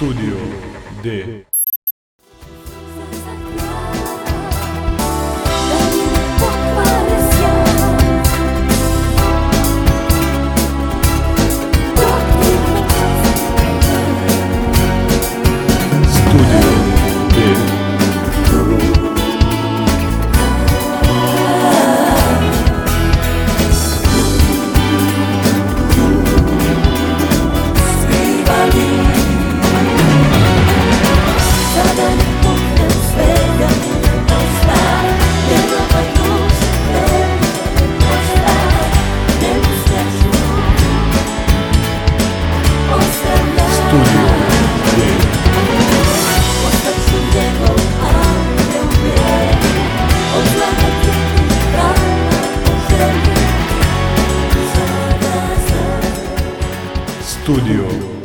Studio D. Studio.